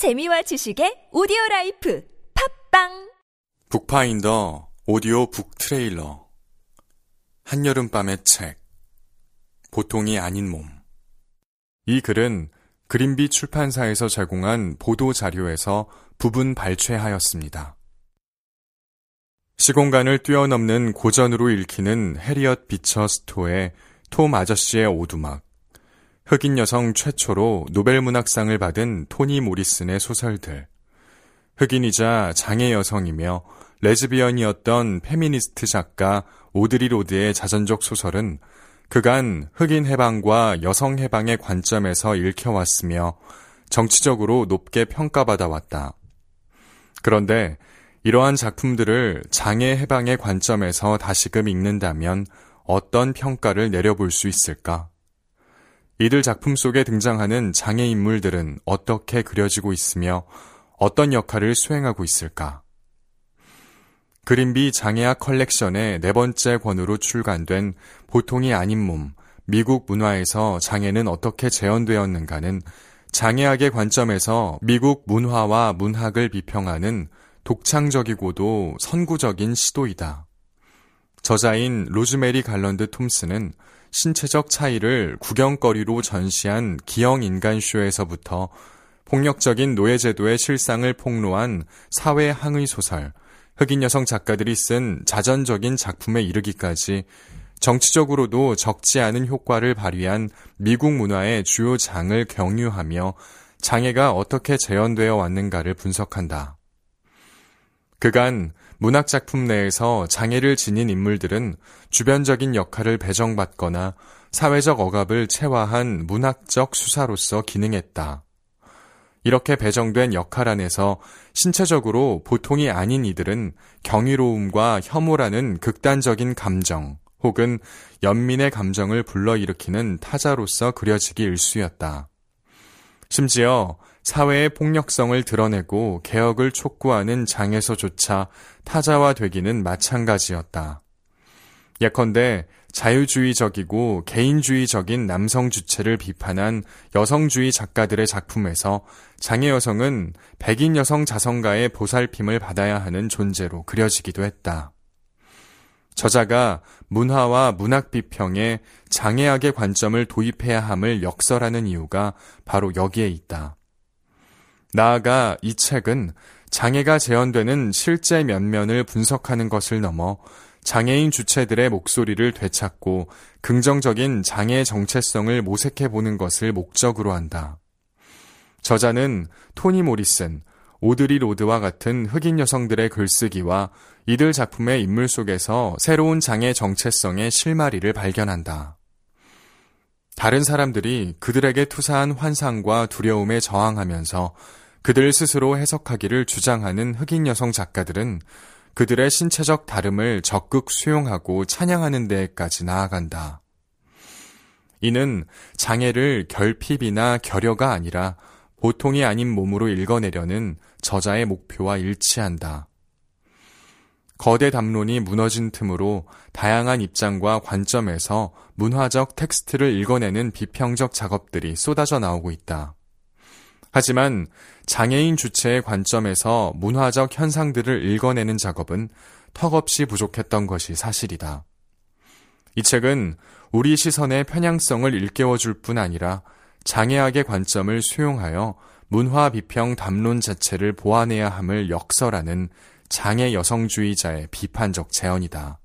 재미와 지식의 오디오 라이프. 팟빵! 북파인더 오디오 북 트레일러. 한여름밤의 책. 보통이 아닌 몸. 이 글은 그린비 출판사에서 제공한 보도 자료에서 부분 발췌하였습니다. 시공간을 뛰어넘는 고전으로 읽히는 해리엇 비처 스토의 톰 아저씨의 오두막 흑인 여성 최초로 노벨 문학상을 받은 토니 모리슨의 소설들, 흑인이자 장애 여성이며 레즈비언이었던 페미니스트 작가 오드리 로드의 자전적 소설은 그간 흑인 해방과 여성 해방의 관점에서 읽혀왔으며 정치적으로 높게 평가받아 왔다. 그런데 이러한 작품들을 장애 해방의 관점에서 다시금 읽는다면 어떤 평가를 내려볼 수 있을까? 이들 작품 속에 등장하는 장애 인물들은 어떻게 그려지고 있으며 어떤 역할을 수행하고 있을까? 그린비 장애학 컬렉션의 네 번째 권으로 출간된 보통이 아닌 몸, 미국 문화에서 장애는 어떻게 재현되었는가는 장애학의 관점에서 미국 문화와 문학을 비평하는 독창적이고도 선구적인 시도이다. 저자인 로즈메리 갈런드 톰슨은 신체적 차이를 구경거리로 전시한 기형 인간쇼에서부터 폭력적인 노예제도의 실상을 폭로한 사회 항의 소설, 흑인 여성 작가들이 쓴 자전적인 작품에 이르기까지 정치적으로도 적지 않은 효과를 발휘한 미국 문화의 주요 장을 경유하며 장애가 어떻게 재현되어 왔는가를 분석한다. 그간 문학 작품 내에서 장애를 지닌 인물들은 주변적인 역할을 배정받거나 사회적 억압을 체화한 문학적 수사로서 기능했다. 이렇게 배정된 역할 안에서 신체적으로 보통이 아닌 이들은 경이로움과 혐오라는 극단적인 감정 혹은 연민의 감정을 불러일으키는 타자로서 그려지기 일쑤였다. 심지어 사회의 폭력성을 드러내고 개혁을 촉구하는 장에서조차 타자화되기는 마찬가지였다. 예컨대 자유주의적이고 개인주의적인 남성 주체를 비판한 여성주의 작가들의 작품에서 장애 여성은 백인 여성 자성가의 보살핌을 받아야 하는 존재로 그려지기도 했다. 저자가 문화와 문학 비평에 장애학의 관점을 도입해야 함을 역설하는 이유가 바로 여기에 있다. 나아가 이 책은 장애가 재현되는 실제 면면을 분석하는 것을 넘어 장애인 주체들의 목소리를 되찾고 긍정적인 장애 정체성을 모색해 보는 것을 목적으로 한다. 저자는 토니 모리슨, 오드리 로드와 같은 흑인 여성들의 글쓰기와 이들 작품의 인물 속에서 새로운 장애 정체성의 실마리를 발견한다. 다른 사람들이 그들에게 투사한 환상과 두려움에 저항하면서 그들 스스로 해석하기를 주장하는 흑인 여성 작가들은 그들의 신체적 다름을 적극 수용하고 찬양하는 데까지 나아간다. 이는 장애를 결핍이나 결여가 아니라 보통이 아닌 몸으로 읽어내려는 저자의 목표와 일치한다. 거대 담론이 무너진 틈으로 다양한 입장과 관점에서 문화적 텍스트를 읽어내는 비평적 작업들이 쏟아져 나오고 있다. 하지만 장애인 주체의 관점에서 문화적 현상들을 읽어내는 작업은 턱없이 부족했던 것이 사실이다. 이 책은 우리 시선의 편향성을 일깨워 줄 뿐 아니라 장애학의 관점을 수용하여 문화 비평 담론 자체를 보완해야 함을 역설하는 장애 여성주의자의 비판적 재현이다.